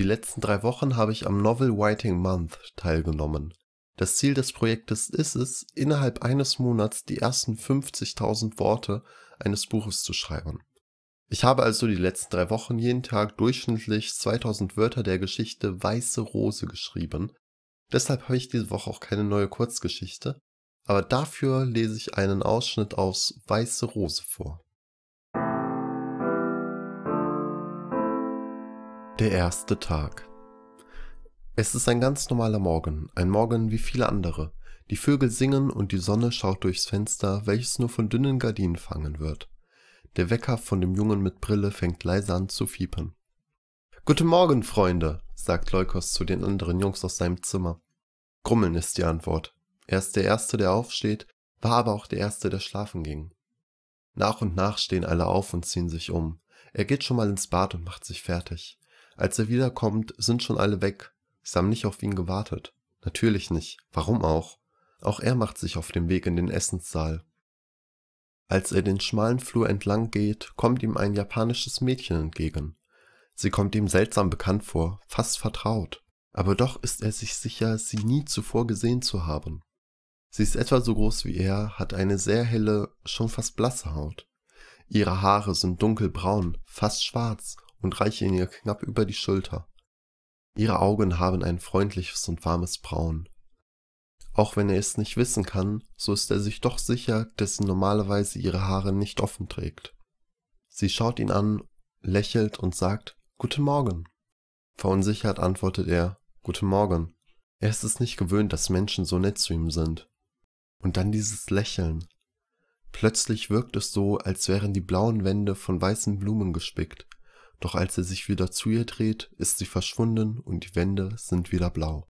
Die letzten drei Wochen habe ich am Novel Writing Month teilgenommen. Das Ziel des Projektes ist es, innerhalb eines Monats die ersten 50.000 Worte eines Buches zu schreiben. Ich habe also die letzten drei Wochen jeden Tag durchschnittlich 2000 Wörter der Geschichte Weiße Rose geschrieben. Deshalb habe ich diese Woche auch keine neue Kurzgeschichte, aber dafür lese ich einen Ausschnitt aus Weiße Rose vor. Der erste Tag. Es ist ein ganz normaler Morgen, ein Morgen wie viele andere. Die Vögel singen und die Sonne schaut durchs Fenster, welches nur von dünnen Gardinen fangen wird. Der Wecker von dem Jungen mit Brille fängt leise an zu fiepen. Guten Morgen, Freunde, sagt Leukos zu den anderen Jungs aus seinem Zimmer. Grummeln ist die Antwort. Er ist der Erste, der aufsteht, war aber auch der Erste, der schlafen ging. Nach und nach stehen alle auf und ziehen sich um. Er geht schon mal ins Bad und macht sich fertig. Als er wiederkommt, sind schon alle weg. Sie haben nicht auf ihn gewartet. Natürlich nicht. Warum auch? Auch er macht sich auf den Weg in den Essenssaal. Als er den schmalen Flur entlang geht, kommt ihm ein japanisches Mädchen entgegen. Sie kommt ihm seltsam bekannt vor, fast vertraut. Aber doch ist er sich sicher, sie nie zuvor gesehen zu haben. Sie ist etwa so groß wie er, hat eine sehr helle, schon fast blasse Haut. Ihre Haare sind dunkelbraun, fast schwarz und reichen ihr knapp über die Schulter. Ihre Augen haben ein freundliches und warmes Braun. Auch wenn er es nicht wissen kann, so ist er sich doch sicher, dass sie normalerweise ihre Haare nicht offen trägt. Sie schaut ihn an, lächelt und sagt Guten Morgen. Verunsichert antwortet er Guten Morgen. Er ist es nicht gewöhnt, dass Menschen so nett zu ihm sind. Und dann dieses Lächeln. Plötzlich wirkt es so, als wären die blauen Wände von weißen Blumen gespickt, doch als er sich wieder zu ihr dreht, ist sie verschwunden und die Wände sind wieder blau.